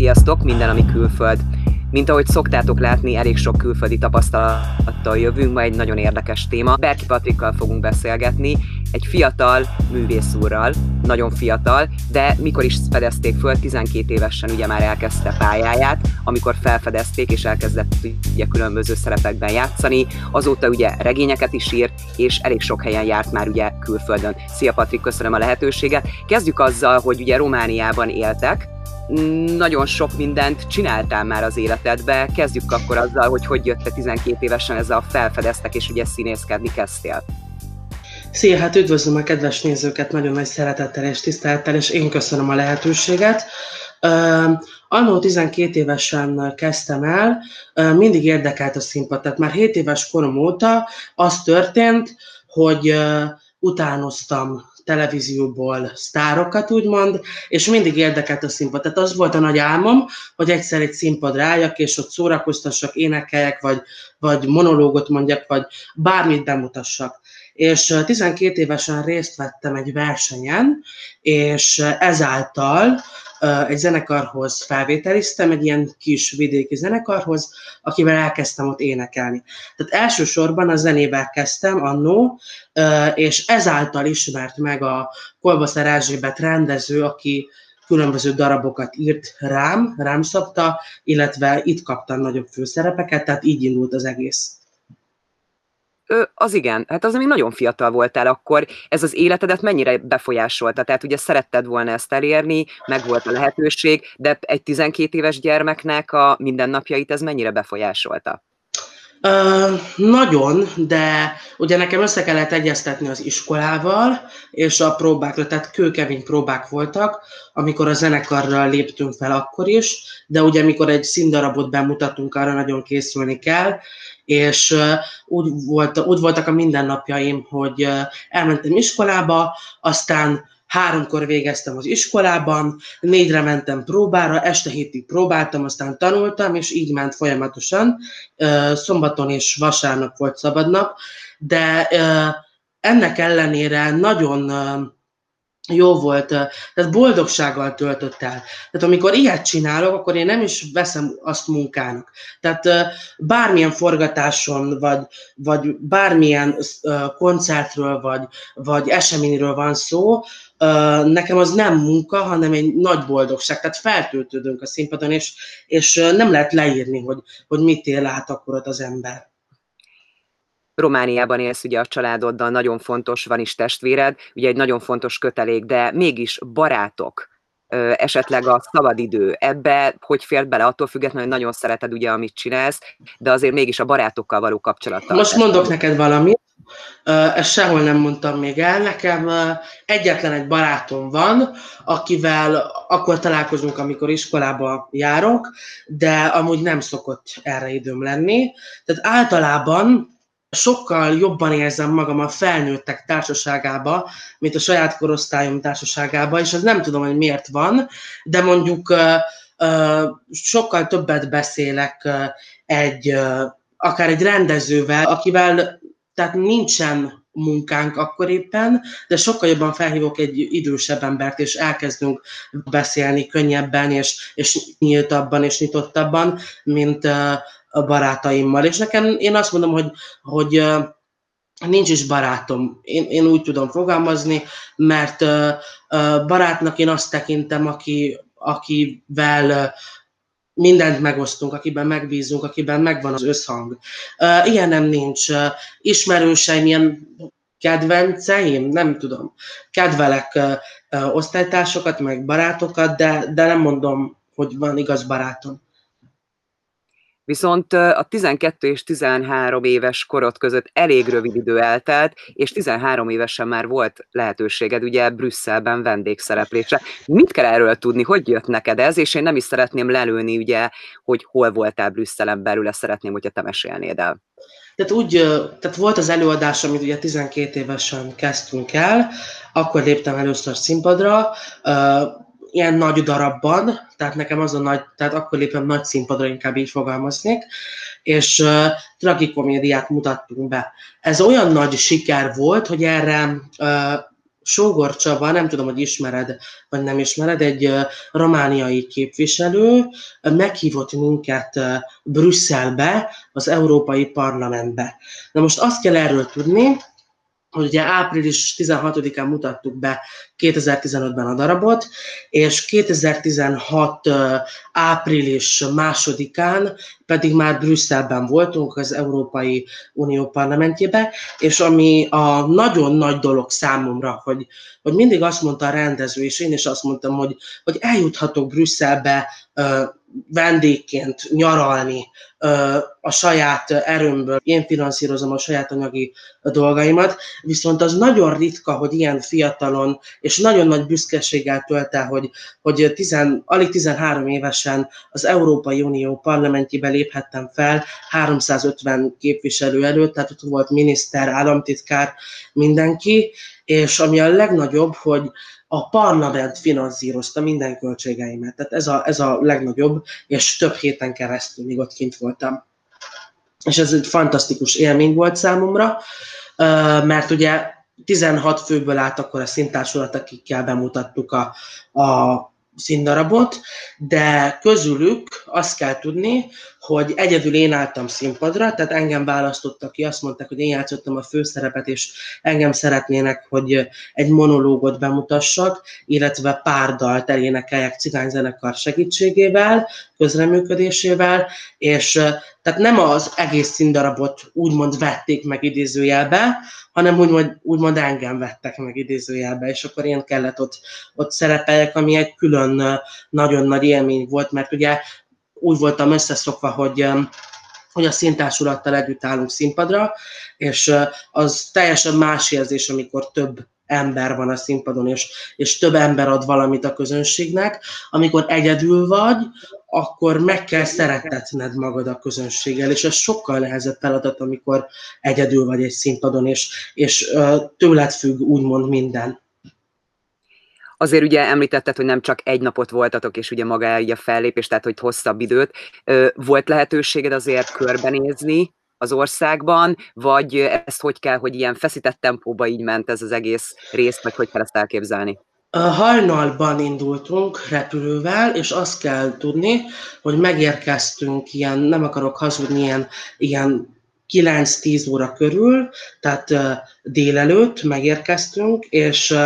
Sziasztok, minden, ami külföld. Mint ahogy szoktátok látni, elég sok külföldi tapasztalattal jövünk, ma egy nagyon érdekes téma. Berki Patrikkal fogunk beszélgetni, egy fiatal művész úrral, nagyon fiatal, de mikor is fedezték föl, 12 évesen ugye már elkezdte pályáját, amikor felfedezték és elkezdett ugye különböző szerepekben játszani, azóta ugye regényeket is írt, és elég sok helyen járt már ugye külföldön. Szia Patrik, köszönöm a lehetőséget. Kezdjük azzal, hogy ugye Romániában éltek, nagyon sok mindent csináltál már az életedbe. Kezdjük akkor azzal, hogy hogy jött te 12 évesen ezzel a felfedeztek, és ugye színészkedni kezdtél. Szia, hát üdvözlöm a kedves nézőket nagyon nagy szeretettel és tisztelettel, és én köszönöm a lehetőséget. Uh, annó 12 évesen kezdtem el, uh, mindig érdekelt a színpad, tehát már 7 éves korom óta az történt, hogy uh, utánoztam televízióból sztárokat, úgymond, és mindig érdekelt a színpad. Tehát az volt a nagy álmom, hogy egyszer egy színpadra álljak, és ott szórakoztassak, énekeljek, vagy, vagy monológot mondjak, vagy bármit bemutassak. És 12 évesen részt vettem egy versenyen, és ezáltal egy zenekarhoz felvételiztem, egy ilyen kis vidéki zenekarhoz, akivel elkezdtem ott énekelni. Tehát elsősorban a zenével kezdtem annó, és ezáltal ismert meg a Kolbaszer Erzsébet rendező, aki különböző darabokat írt rám, rám szabta, illetve itt kaptam nagyobb főszerepeket, tehát így indult az egész. Az igen, hát az, ami nagyon fiatal voltál akkor, ez az életedet mennyire befolyásolta? Tehát ugye szeretted volna ezt elérni, meg volt a lehetőség, de egy 12 éves gyermeknek a mindennapjait ez mennyire befolyásolta? Uh, nagyon, de ugye nekem össze kellett egyeztetni az iskolával, és a próbákra, tehát kőkemény próbák voltak, amikor a zenekarral léptünk fel akkor is, de ugye amikor egy színdarabot bemutatunk, arra nagyon készülni kell, és úgy, volt, úgy voltak a mindennapjaim, hogy elmentem iskolába, aztán háromkor végeztem az iskolában, négyre mentem próbára, este hétig próbáltam, aztán tanultam, és így ment folyamatosan. Szombaton és vasárnap volt szabadnap, de ennek ellenére nagyon jó volt, tehát boldogsággal töltött el. Tehát amikor ilyet csinálok, akkor én nem is veszem azt munkának. Tehát bármilyen forgatáson, vagy, vagy bármilyen koncertről, vagy, vagy eseményről van szó, nekem az nem munka, hanem egy nagy boldogság. Tehát feltöltődünk a színpadon, és, és nem lehet leírni, hogy, hogy mit él át akkor az ember. Romániában élsz ugye a családoddal, nagyon fontos, van is testvéred, ugye egy nagyon fontos kötelék, de mégis barátok, esetleg a szabadidő, ebbe hogy fért bele, attól függetlenül, hogy nagyon szereted ugye, amit csinálsz, de azért mégis a barátokkal való kapcsolattal. Most mondok neked valamit, ezt sehol nem mondtam még el, nekem egyetlen egy barátom van, akivel akkor találkozunk, amikor iskolába járok, de amúgy nem szokott erre időm lenni. Tehát általában sokkal jobban érzem magam a felnőttek társaságába, mint a saját korosztályom társaságába, és ez nem tudom, hogy miért van, de mondjuk sokkal többet beszélek egy, akár egy rendezővel, akivel tehát nincsen munkánk akkor éppen, de sokkal jobban felhívok egy idősebb embert, és elkezdünk beszélni könnyebben, és, és nyíltabban, és nyitottabban, mint barátaimmal. És nekem, én azt mondom, hogy, hogy nincs is barátom. Én, én úgy tudom fogalmazni, mert barátnak én azt tekintem, aki, akivel mindent megosztunk, akiben megbízunk, akiben megvan az összhang. Ilyen nem nincs. Ismerőseim, ilyen kedvenceim, nem tudom. Kedvelek osztálytársokat, meg barátokat, de, de nem mondom, hogy van igaz barátom. Viszont a 12 és 13 éves korod között elég rövid idő eltelt, és 13 évesen már volt lehetőséged ugye Brüsszelben vendégszereplésre. Mit kell erről tudni, hogy jött neked ez, és én nem is szeretném lelőni ugye, hogy hol voltál Brüsszelen belül, ezt szeretném, hogyha te mesélnéd el. Tehát úgy, tehát volt az előadás, amit ugye 12 évesen kezdtünk el, akkor léptem először színpadra, ilyen nagy darabban, tehát nekem az a nagy, tehát akkor lépem nagy színpadra, inkább így fogalmaznék, és uh, tragikomédiát mutattunk be. Ez olyan nagy siker volt, hogy erre uh, Sógor Csaba, nem tudom, hogy ismered, vagy nem ismered, egy romániai képviselő meghívott minket Brüsszelbe, az Európai Parlamentbe. Na most azt kell erről tudni, hogy ugye április 16-án mutattuk be 2015-ben a darabot, és 2016 április másodikán pedig már Brüsszelben voltunk az Európai Unió parlamentjébe, és ami a nagyon nagy dolog számomra, hogy, hogy mindig azt mondta a rendező, és én is azt mondtam, hogy, hogy eljuthatok Brüsszelbe vendégként nyaralni a saját erőmből, én finanszírozom a saját anyagi dolgaimat, viszont az nagyon ritka, hogy ilyen fiatalon, és nagyon nagy büszkeséggel tölt el, hogy, hogy tizen, alig 13 évesen az Európai Unió parlamentjébe léphettem fel, 350 képviselő előtt, tehát ott volt miniszter, államtitkár, mindenki, és ami a legnagyobb, hogy a parlament finanszírozta minden költségeimet. Tehát ez a, ez a legnagyobb, és több héten keresztül még ott kint voltam. És ez egy fantasztikus élmény volt számomra, mert ugye 16 főből állt akkor a szintársulat, akikkel bemutattuk a, a színdarabot, de közülük azt kell tudni, hogy egyedül én álltam színpadra, tehát engem választottak ki, azt mondták, hogy én játszottam a főszerepet, és engem szeretnének, hogy egy monológot bemutassak, illetve pár dalt elénekeljek cigányzenekar segítségével, közreműködésével, és tehát nem az egész színdarabot úgymond vették meg idézőjelbe, hanem úgymond, úgymond engem vettek meg idézőjelbe, és akkor én kellett ott, ott szerepeljek, ami egy külön nagyon nagy élmény volt, mert ugye úgy voltam összeszokva, hogy hogy a szintársulattal együtt állunk színpadra, és az teljesen más érzés, amikor több ember van a színpadon, és, és több ember ad valamit a közönségnek. Amikor egyedül vagy, akkor meg kell szeretetned magad a közönséggel, és ez sokkal nehezebb feladat, amikor egyedül vagy egy színpadon, és, és tőled függ úgymond minden. Azért ugye említetted, hogy nem csak egy napot voltatok, és ugye maga a fellépés, tehát hogy hosszabb időt. Volt lehetőséged azért körbenézni az országban, vagy ezt hogy kell, hogy ilyen feszített tempóba így ment ez az egész rész, vagy hogy kell ezt elképzelni? A hajnalban indultunk repülővel, és azt kell tudni, hogy megérkeztünk ilyen, nem akarok hazudni, ilyen, ilyen 9-10 óra körül, tehát délelőtt megérkeztünk, és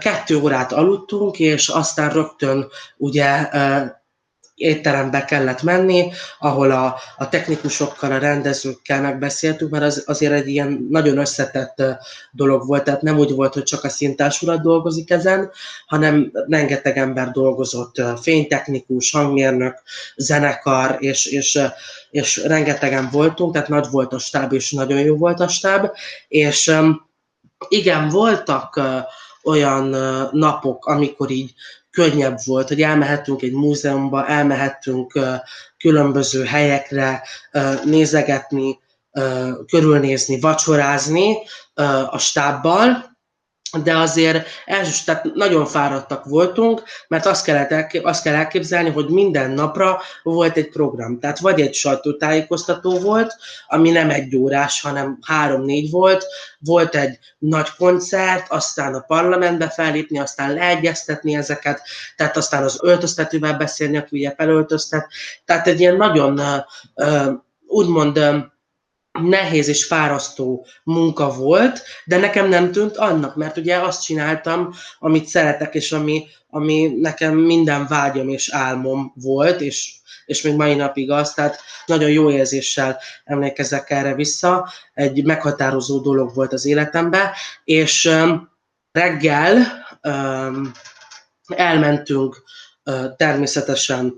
kettő órát aludtunk, és aztán rögtön ugye étterembe kellett menni, ahol a, a technikusokkal, a rendezőkkel megbeszéltük, mert az, azért egy ilyen nagyon összetett dolog volt, tehát nem úgy volt, hogy csak a szintársulat dolgozik ezen, hanem rengeteg ember dolgozott, fénytechnikus, hangmérnök, zenekar, és, és, és rengetegen voltunk, tehát nagy volt a stáb, és nagyon jó volt a stáb, és igen, voltak olyan napok, amikor így könnyebb volt, hogy elmehettünk egy múzeumba, elmehettünk különböző helyekre nézegetni, körülnézni, vacsorázni a stábbal, de azért első, tehát nagyon fáradtak voltunk, mert azt, kellett azt kell elképzelni, hogy minden napra volt egy program. Tehát vagy egy sajtótájékoztató volt, ami nem egy órás, hanem három-négy volt, volt egy nagy koncert, aztán a parlamentbe fellépni, aztán leegyeztetni ezeket, tehát aztán az öltöztetővel beszélni, aki ugye felöltöztet. Tehát egy ilyen nagyon úgymond nehéz és fárasztó munka volt, de nekem nem tűnt annak, mert ugye azt csináltam, amit szeretek, és ami, ami nekem minden vágyam és álmom volt, és, és még mai napig az, tehát nagyon jó érzéssel emlékezek erre vissza, egy meghatározó dolog volt az életemben, és reggel elmentünk természetesen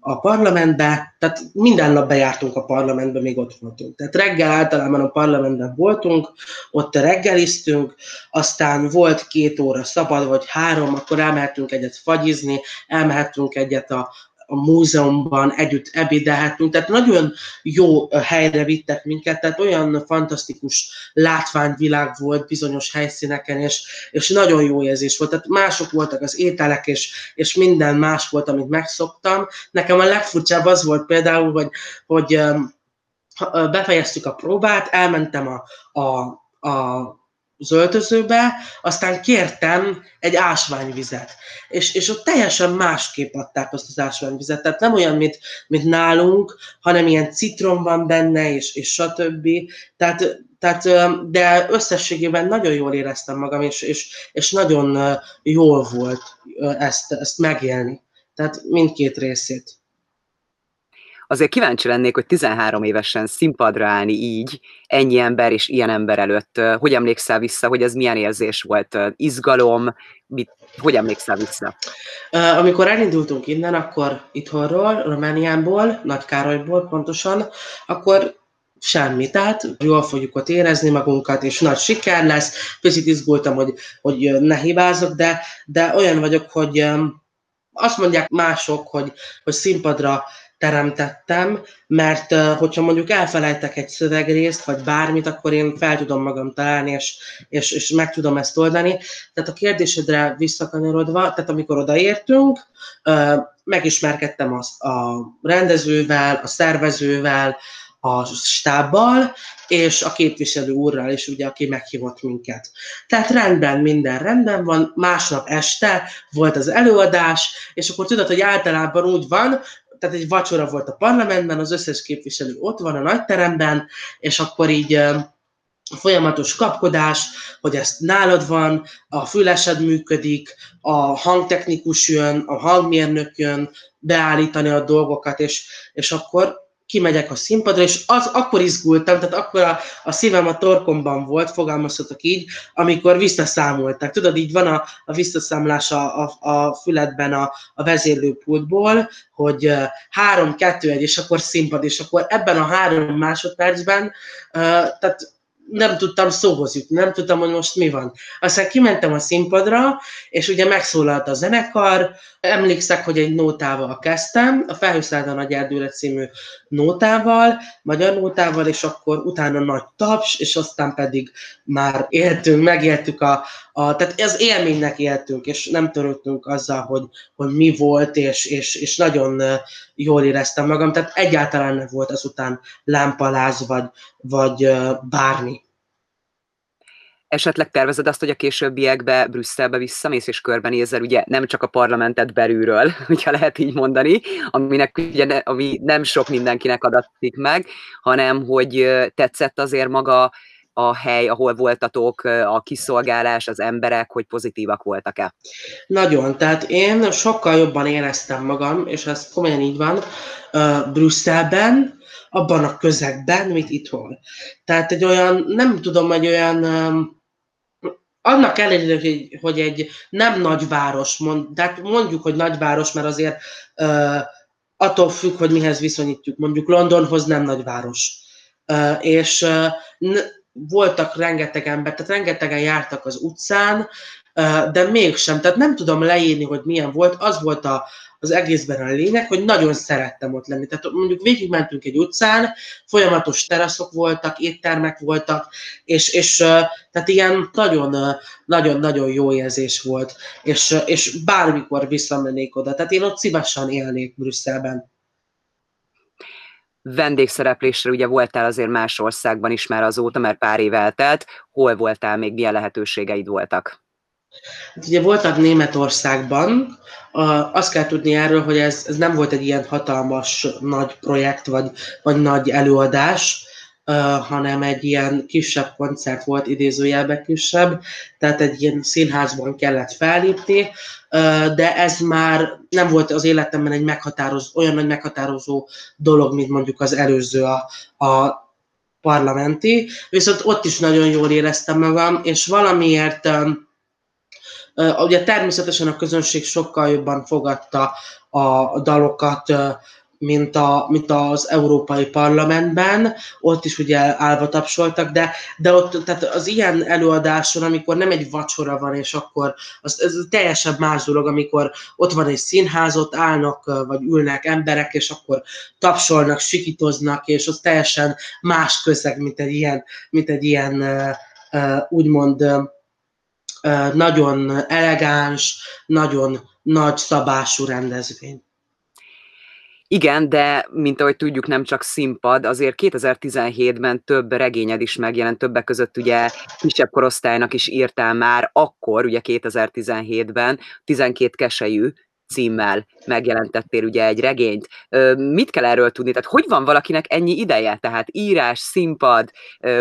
a parlamentbe, tehát minden nap bejártunk a parlamentbe, még ott voltunk. Tehát reggel általában a parlamentben voltunk, ott reggeliztünk, aztán volt két óra szabad, vagy három, akkor elmehettünk egyet fagyizni, elmehettünk egyet a, a múzeumban együtt ebédelhetünk, tehát nagyon jó helyre vittek minket, tehát olyan fantasztikus látványvilág volt bizonyos helyszíneken, és, és nagyon jó érzés volt, tehát mások voltak az ételek, és, és minden más volt, amit megszoktam. Nekem a legfurcsább az volt például, hogy, hogy befejeztük a próbát, elmentem a, a, a az öltözőbe, aztán kértem egy ásványvizet. És, és ott teljesen másképp adták azt az ásványvizet. Tehát nem olyan, mint, mint nálunk, hanem ilyen citrom van benne, és, és stb. Tehát, tehát, de összességében nagyon jól éreztem magam, és, és, és nagyon jól volt ezt, ezt megélni. Tehát mindkét részét. Azért kíváncsi lennék, hogy 13 évesen színpadra állni így, ennyi ember és ilyen ember előtt. Hogy emlékszel vissza, hogy ez milyen érzés volt? Izgalom? Mit, hogy emlékszel vissza? Amikor elindultunk innen, akkor itthonról, Romániából, Nagykárolyból pontosan, akkor semmi. Tehát jól fogjuk ott érezni magunkat, és nagy siker lesz. Picit izgultam, hogy, hogy ne hibázok, de, de olyan vagyok, hogy azt mondják mások, hogy, hogy színpadra teremtettem, mert hogyha mondjuk elfelejtek egy szövegrészt, vagy bármit, akkor én fel tudom magam találni, és, és, és meg tudom ezt oldani. Tehát a kérdésedre visszakanyarodva, tehát amikor odaértünk, megismerkedtem azt a rendezővel, a szervezővel, a stábbal, és a képviselő úrral is, ugye, aki meghívott minket. Tehát rendben, minden rendben van, másnap este volt az előadás, és akkor tudod, hogy általában úgy van, tehát egy vacsora volt a parlamentben, az összes képviselő ott van a nagyteremben, és akkor így folyamatos kapkodás, hogy ezt nálad van, a fülesed működik, a hangtechnikus jön, a hangmérnök jön, beállítani a dolgokat, és, és akkor kimegyek a színpadra, és az akkor izgultam, tehát akkor a, a szívem a torkomban volt, fogalmazhatok így, amikor visszaszámoltak. Tudod, így van a, a visszaszámlás a, a, a füledben a, a vezérlőpultból, hogy uh, három, kettő, egy, és akkor színpad, és akkor ebben a három másodpercben, uh, tehát nem tudtam szóhoz jutni, nem tudtam, hogy most mi van. Aztán kimentem a színpadra, és ugye megszólalt a zenekar, emlékszek, hogy egy nótával kezdtem, a Felhőszállt a Nagy Erdőre című nótával, magyar nótával, és akkor utána nagy taps, és aztán pedig már éltünk, megéltük a, a tehát ez élménynek éltünk, és nem törődtünk azzal, hogy, hogy mi volt, és, és, és nagyon jól éreztem magam, tehát egyáltalán nem volt azután lámpaláz, vagy, vagy bármi. Esetleg tervezed azt, hogy a későbbiekbe Brüsszelbe visszamész és körbenézel, ugye nem csak a parlamentet belülről, hogyha lehet így mondani, aminek ugye ne, ami nem sok mindenkinek adatik meg, hanem hogy tetszett azért maga a hely, ahol voltatok, a kiszolgálás, az emberek, hogy pozitívak voltak-e? Nagyon, tehát én sokkal jobban éreztem magam, és ez komolyan így van, Brüsszelben, abban a közegben, mint itthon. Tehát egy olyan, nem tudom, egy olyan annak ellenére, hogy, hogy egy nem nagyváros, mond, tehát mondjuk, hogy nagyváros, mert azért uh, attól függ, hogy mihez viszonyítjuk. Mondjuk Londonhoz nem nagyváros. Uh, és uh, voltak rengeteg ember, tehát rengetegen jártak az utcán, de mégsem, tehát nem tudom leírni, hogy milyen volt, az volt a, az egészben a lényeg, hogy nagyon szerettem ott lenni. Tehát mondjuk végigmentünk egy utcán, folyamatos teraszok voltak, éttermek voltak, és, és tehát ilyen nagyon-nagyon jó érzés volt, és, és bármikor visszamennék oda. Tehát én ott szívesen élnék Brüsszelben vendégszereplésre ugye voltál azért más országban is már azóta, mert pár év eltelt. Hol voltál még, milyen lehetőségeid voltak? Hát ugye voltak Németországban, azt kell tudni erről, hogy ez, ez nem volt egy ilyen hatalmas nagy projekt, vagy, vagy nagy előadás, hanem egy ilyen kisebb koncert volt, idézőjelben kisebb, tehát egy ilyen színházban kellett fellépni, de ez már nem volt az életemben egy meghatározó, olyan nagy meghatározó dolog, mint mondjuk az előző a, a parlamenti, viszont ott is nagyon jól éreztem magam, és valamiért ugye természetesen a közönség sokkal jobban fogadta a dalokat, mint, a, mint az Európai Parlamentben, ott is ugye állva tapsoltak, de, de ott tehát az ilyen előadáson, amikor nem egy vacsora van, és akkor az, ez teljesen más dolog, amikor ott van egy színház, ott állnak, vagy ülnek emberek, és akkor tapsolnak, sikítoznak, és az teljesen más közeg, mint egy ilyen, mint egy ilyen úgymond nagyon elegáns, nagyon nagy szabású rendezvény. Igen, de mint ahogy tudjuk, nem csak színpad, azért 2017-ben több regényed is megjelent, többek között ugye kisebb korosztálynak is írtál már akkor, ugye 2017-ben, 12 keselyű címmel megjelentettél ugye egy regényt. Mit kell erről tudni? Tehát hogy van valakinek ennyi ideje? Tehát írás, színpad,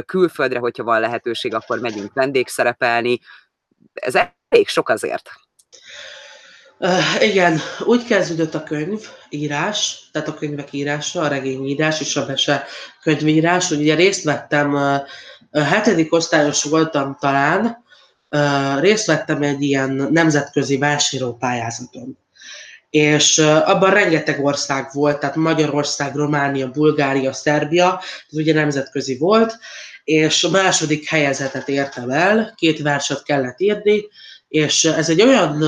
külföldre, hogyha van lehetőség, akkor megyünk vendégszerepelni. Ez elég sok azért. Uh, igen, úgy kezdődött a könyv írás, tehát a könyvek írása, a regényírás és a mese könyvírás. Ugye részt vettem, uh, hetedik osztályos voltam talán, részt vettem egy ilyen nemzetközi vásárló pályázaton. És abban rengeteg ország volt, tehát Magyarország, Románia, Bulgária, Szerbia, ez ugye nemzetközi volt, és a második helyezetet értem el, két verset kellett írni, és ez egy olyan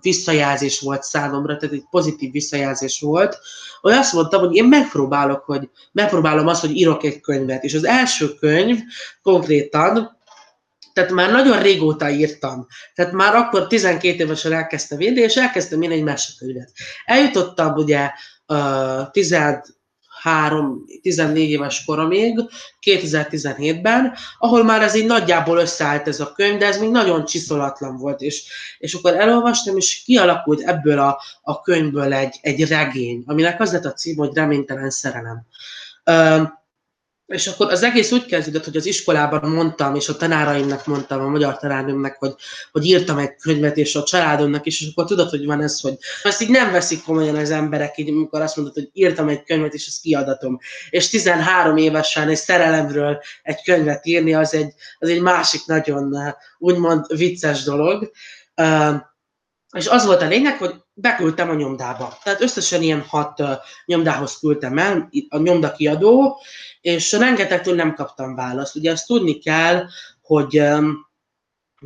visszajelzés volt számomra, tehát egy pozitív visszajelzés volt, hogy azt mondtam, hogy én megpróbálok, hogy megpróbálom azt, hogy írok egy könyvet. És az első könyv konkrétan, tehát már nagyon régóta írtam. Tehát már akkor 12 évesen elkezdtem írni, és elkezdtem én egy mesekönyvet. Eljutottam ugye uh, 10, 13-14 éves koromig, 2017-ben, ahol már ez így nagyjából összeállt ez a könyv, de ez még nagyon csiszolatlan volt, és, és akkor elolvastam, és kialakult ebből a, a könyvből egy, egy regény, aminek az lett a cím, hogy Reménytelen szerelem. És akkor az egész úgy kezdődött, hogy az iskolában mondtam, és a tanáraimnak mondtam, a magyar tanárnőmnek, hogy, hogy írtam egy könyvet, és a családomnak is, és akkor tudod, hogy van ez, hogy ezt így nem veszik komolyan az emberek, így amikor azt mondod, hogy írtam egy könyvet, és ezt kiadatom. És 13 évesen egy szerelemről egy könyvet írni, az egy, az egy másik nagyon úgymond vicces dolog. És az volt a lényeg, hogy beküldtem a nyomdába. Tehát összesen ilyen hat uh, nyomdához küldtem el, a nyomdakiadó, és rengetegtől nem kaptam választ. Ugye azt tudni kell, hogy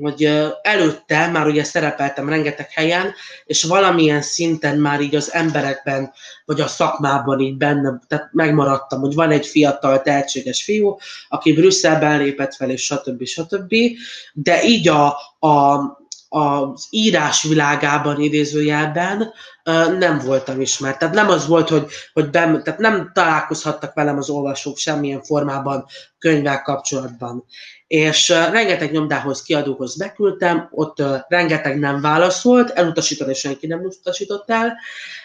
hogy előtte már ugye szerepeltem rengeteg helyen, és valamilyen szinten már így az emberekben, vagy a szakmában így benne, tehát megmaradtam, hogy van egy fiatal, tehetséges fiú, aki Brüsszelben lépett fel, és stb. stb. De így a, a az írás világában idézőjelben nem voltam ismert. Tehát nem az volt, hogy, hogy bem, tehát nem találkozhattak velem az olvasók semmilyen formában könyvvel kapcsolatban. És rengeteg nyomdához, kiadóhoz beküldtem, ott rengeteg nem válaszolt, elutasított, és senki nem utasított el,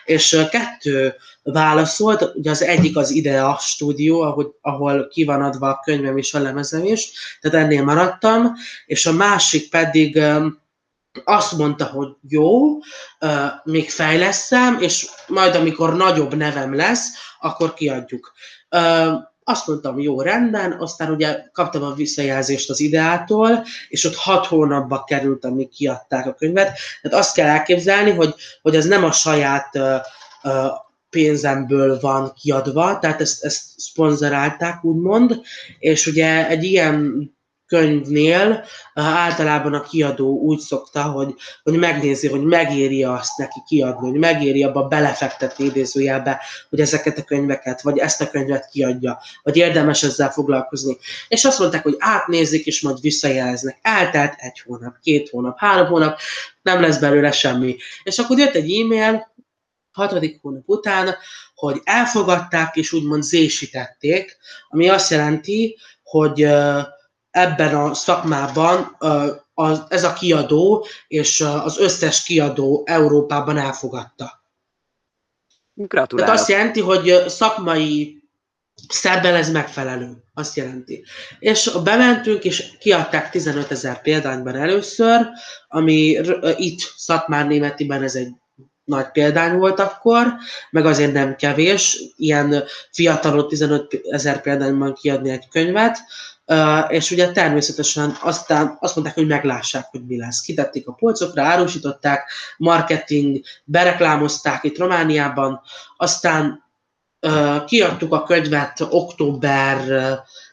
és kettő válaszolt, ugye az egyik az Idea stúdió, ahol, ahol ki van adva a könyvem és a lemezem is, tehát ennél maradtam, és a másik pedig azt mondta, hogy jó, még fejleszem, és majd amikor nagyobb nevem lesz, akkor kiadjuk. Azt mondtam, jó, rendben, aztán ugye kaptam a visszajelzést az ideától, és ott hat hónapba került, amíg kiadták a könyvet. Tehát azt kell elképzelni, hogy, hogy ez nem a saját pénzemből van kiadva, tehát ezt, ezt szponzorálták, úgymond, és ugye egy ilyen könyvnél általában a kiadó úgy szokta, hogy, hogy megnézi, hogy megéri azt neki kiadni, hogy megéri abba belefektetni idézőjelbe, hogy ezeket a könyveket, vagy ezt a könyvet kiadja, vagy érdemes ezzel foglalkozni. És azt mondták, hogy átnézik, és majd visszajeleznek. Eltelt egy hónap, két hónap, három hónap, nem lesz belőle semmi. És akkor jött egy e-mail, hatodik hónap után, hogy elfogadták, és úgymond zésítették, ami azt jelenti, hogy ebben a szakmában az, ez a kiadó és az összes kiadó Európában elfogadta. Gratulálok. Tehát azt jelenti, hogy szakmai szerben ez megfelelő. Azt jelenti. És bementünk, és kiadták 15 ezer példányban először, ami itt Szatmár Németiben ez egy nagy példány volt akkor, meg azért nem kevés, ilyen fiatalon 15 ezer példányban kiadni egy könyvet, és ugye természetesen aztán azt mondták, hogy meglássák, hogy mi lesz. Kitették a polcokra, árusították, marketing, bereklámozták itt Romániában, aztán kiadtuk a könyvet október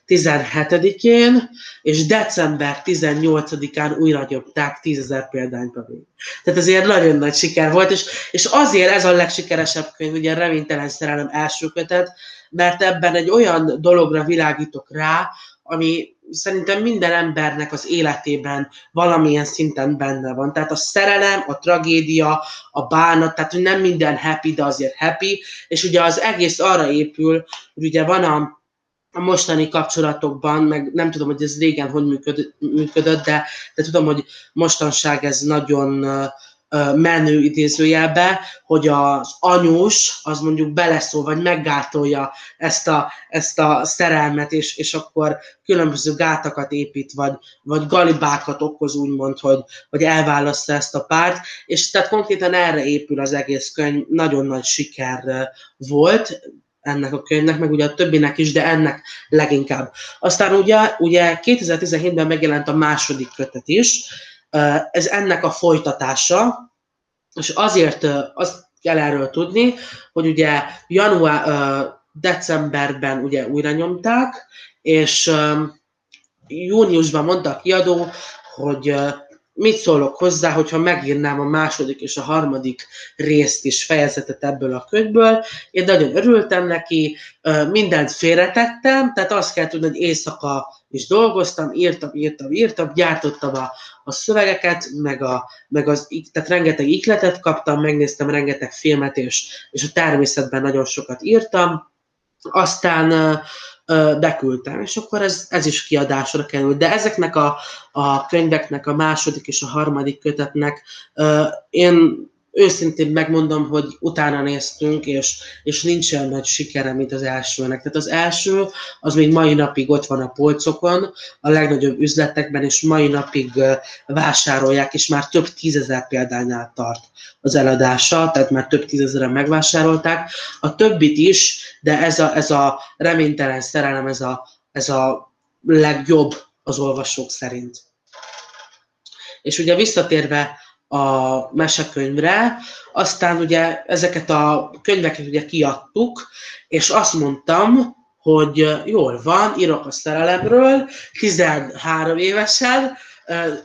17-én, és december 18-án újra nyomták 10.000 példányt a vég. Tehát ezért nagyon nagy siker volt, és, és azért ez a legsikeresebb könyv, ugye Reménytelen Szerelem első kötet, mert ebben egy olyan dologra világítok rá, ami szerintem minden embernek az életében valamilyen szinten benne van. Tehát a szerelem, a tragédia, a bánat, tehát nem minden happy, de azért happy, és ugye az egész arra épül, hogy ugye van a, a mostani kapcsolatokban, meg nem tudom, hogy ez régen hogy működött, de, de tudom, hogy mostanság ez nagyon menő idézőjelbe, hogy az anyós az mondjuk beleszól, vagy meggátolja ezt a, ezt a szerelmet, és, és akkor különböző gátakat épít, vagy, vagy galibákat okoz úgymond, hogy, hogy elválasztja ezt a párt, és tehát konkrétan erre épül az egész könyv, nagyon nagy siker volt, ennek a könyvnek, meg ugye a többinek is, de ennek leginkább. Aztán ugye, ugye 2017-ben megjelent a második kötet is, ez ennek a folytatása, és azért azt kell erről tudni, hogy ugye január, decemberben ugye újra nyomták, és júniusban mondta a kiadó, hogy mit szólok hozzá, hogyha megírnám a második és a harmadik részt is, fejezetet ebből a könyvből. Én nagyon örültem neki, mindent félretettem, tehát azt kell tudni, hogy éjszaka is dolgoztam, írtam, írtam, írtam, gyártottam a, a szövegeket, meg, a, meg az, tehát rengeteg ikletet kaptam, megnéztem rengeteg filmet, és, és a természetben nagyon sokat írtam. Aztán beküldtem, és akkor ez, ez is kiadásra került. De ezeknek a, a könyveknek, a második és a harmadik kötetnek én őszintén megmondom, hogy utána néztünk, és, és nincs olyan nagy sikere, mint az elsőnek. Tehát az első, az még mai napig ott van a polcokon, a legnagyobb üzletekben, és mai napig vásárolják, és már több tízezer példánál tart az eladása, tehát már több tízezeren megvásárolták. A többit is, de ez a, ez a reménytelen szerelem, ez a, ez a legjobb az olvasók szerint. És ugye visszatérve a mesekönyvre, aztán ugye ezeket a könyveket ugye kiadtuk, és azt mondtam, hogy jól van, írok a szerelemről, 13 évesen,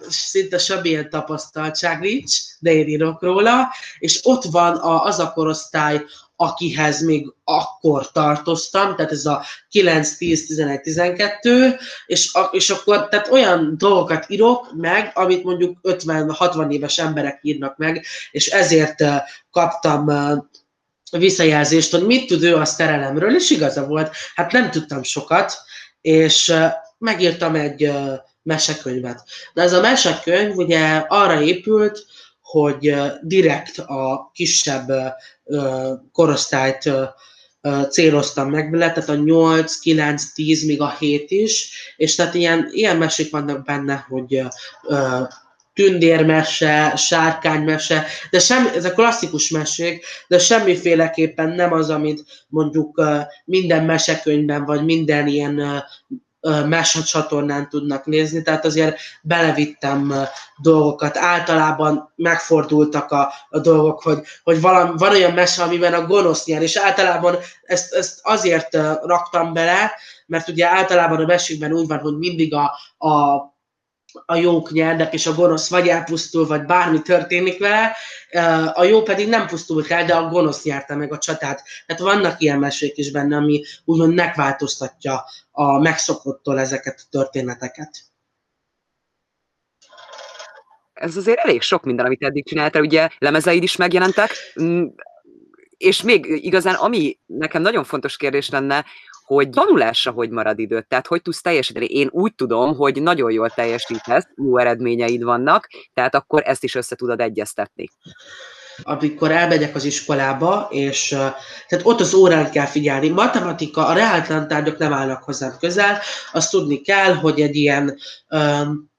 szinte semmilyen tapasztaltság nincs, de én írok róla, és ott van az a korosztály, akihez még akkor tartoztam, tehát ez a 9, 10, 11, 12, és, és akkor tehát olyan dolgokat írok meg, amit mondjuk 50-60 éves emberek írnak meg, és ezért kaptam visszajelzést, hogy mit tud ő a szerelemről, és igaza volt, hát nem tudtam sokat, és megírtam egy mesekönyvet. De ez a mesekönyv ugye arra épült, hogy direkt a kisebb korosztályt céloztam meg vele, tehát a 8, 9, 10, még a 7 is, és tehát ilyen, ilyen mesék vannak benne, hogy tündérmese, sárkánymese, de semmi, ez a klasszikus mesék, de semmiféleképpen nem az, amit mondjuk minden mesekönyvben, vagy minden ilyen csatornán tudnak nézni, tehát azért belevittem dolgokat. Általában megfordultak a, a dolgok, hogy, hogy valami, van olyan mese, amiben a gonosz nyer, és általában ezt, ezt azért raktam bele, mert ugye általában a mesékben úgy van, hogy mindig a, a a jók nyernek, és a gonosz vagy elpusztul, vagy bármi történik vele, a jó pedig nem pusztul el, de a gonosz nyerte meg a csatát. Tehát vannak ilyen mesék is benne, ami úgymond megváltoztatja a megszokottól ezeket a történeteket. Ez azért elég sok minden, amit eddig csináltál, ugye lemezeid is megjelentek, mm, és még igazán, ami nekem nagyon fontos kérdés lenne, hogy tanulásra hogy marad időt, tehát hogy tudsz teljesíteni. Én úgy tudom, hogy nagyon jól teljesítesz, jó eredményeid vannak, tehát akkor ezt is össze tudod egyeztetni amikor elmegyek az iskolába, és tehát ott az órán kell figyelni. Matematika, a reáltlan tárgyak nem állnak hozzám közel, azt tudni kell, hogy egy ilyen um,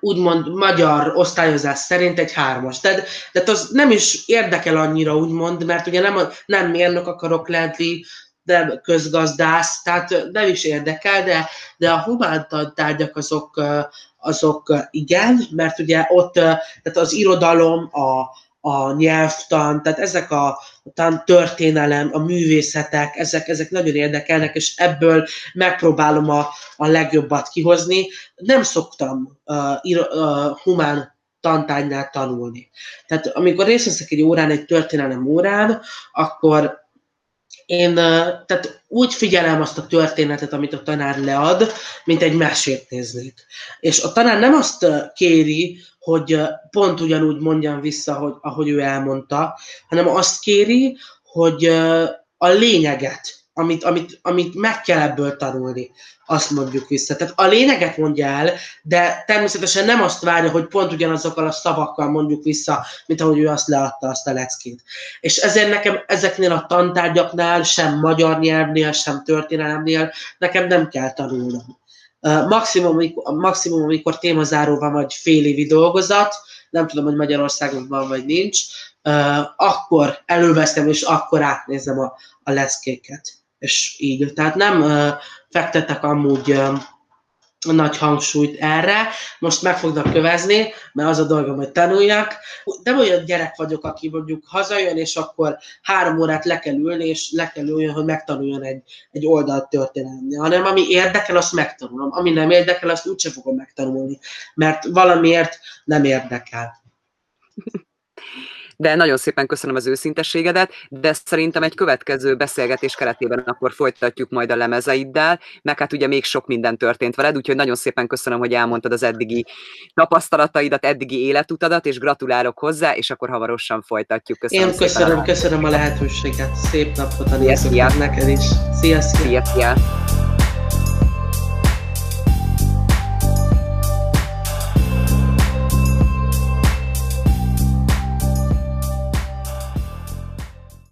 úgymond magyar osztályozás szerint egy hármas. Tehát, tehát az nem is érdekel annyira, úgymond, mert ugye nem, nem mérnök akarok lenni, de közgazdász, tehát nem is érdekel, de, de a humántantárgyak azok, azok igen, mert ugye ott tehát az irodalom, a, a nyelvtan, tehát ezek a, a történelem, a művészetek, ezek, ezek nagyon érdekelnek, és ebből megpróbálom a, a legjobbat kihozni. Nem szoktam uh, ir, uh, humán tantárgynál tanulni. Tehát amikor részt veszek egy órán, egy történelem órán, akkor én tehát úgy figyelem azt a történetet, amit a tanár lead, mint egy mesét néznék. És a tanár nem azt kéri, hogy pont ugyanúgy mondjam vissza, hogy, ahogy ő elmondta, hanem azt kéri, hogy a lényeget, amit, amit, amit meg kell ebből tanulni, azt mondjuk vissza. Tehát a lényeget mondja el, de természetesen nem azt várja, hogy pont ugyanazokkal a szavakkal mondjuk vissza, mint ahogy ő azt leadta azt a leckét. És ezért nekem ezeknél a tantárgyaknál, sem magyar nyelvnél, sem történelemnél nekem nem kell tanulnom. Maximum, maximum amikor témazáró van, vagy fél évi dolgozat, nem tudom, hogy Magyarországon van, vagy nincs, akkor előveszem, és akkor átnézem a, a leszkéket. És így. Tehát nem fektetek amúgy nagy hangsúlyt erre, most meg fognak kövezni, mert az a dolgom, hogy tanuljak. Nem olyan gyerek vagyok, aki mondjuk hazajön, és akkor három órát le kell ülni, és le kell ülni, hogy megtanuljon egy, egy oldalt történelmi, hanem ami érdekel, azt megtanulom. Ami nem érdekel, azt úgyse fogom megtanulni, mert valamiért nem érdekel de nagyon szépen köszönöm az őszintességedet, de szerintem egy következő beszélgetés keretében akkor folytatjuk majd a lemezeiddel, meg hát ugye még sok minden történt veled, úgyhogy nagyon szépen köszönöm, hogy elmondtad az eddigi tapasztalataidat, eddigi életutadat, és gratulálok hozzá, és akkor hamarosan folytatjuk. Köszönöm Én köszönöm, köszönöm a lehetőséget, szép napot a nézőknek neked is. Szia, szia! szia, szia.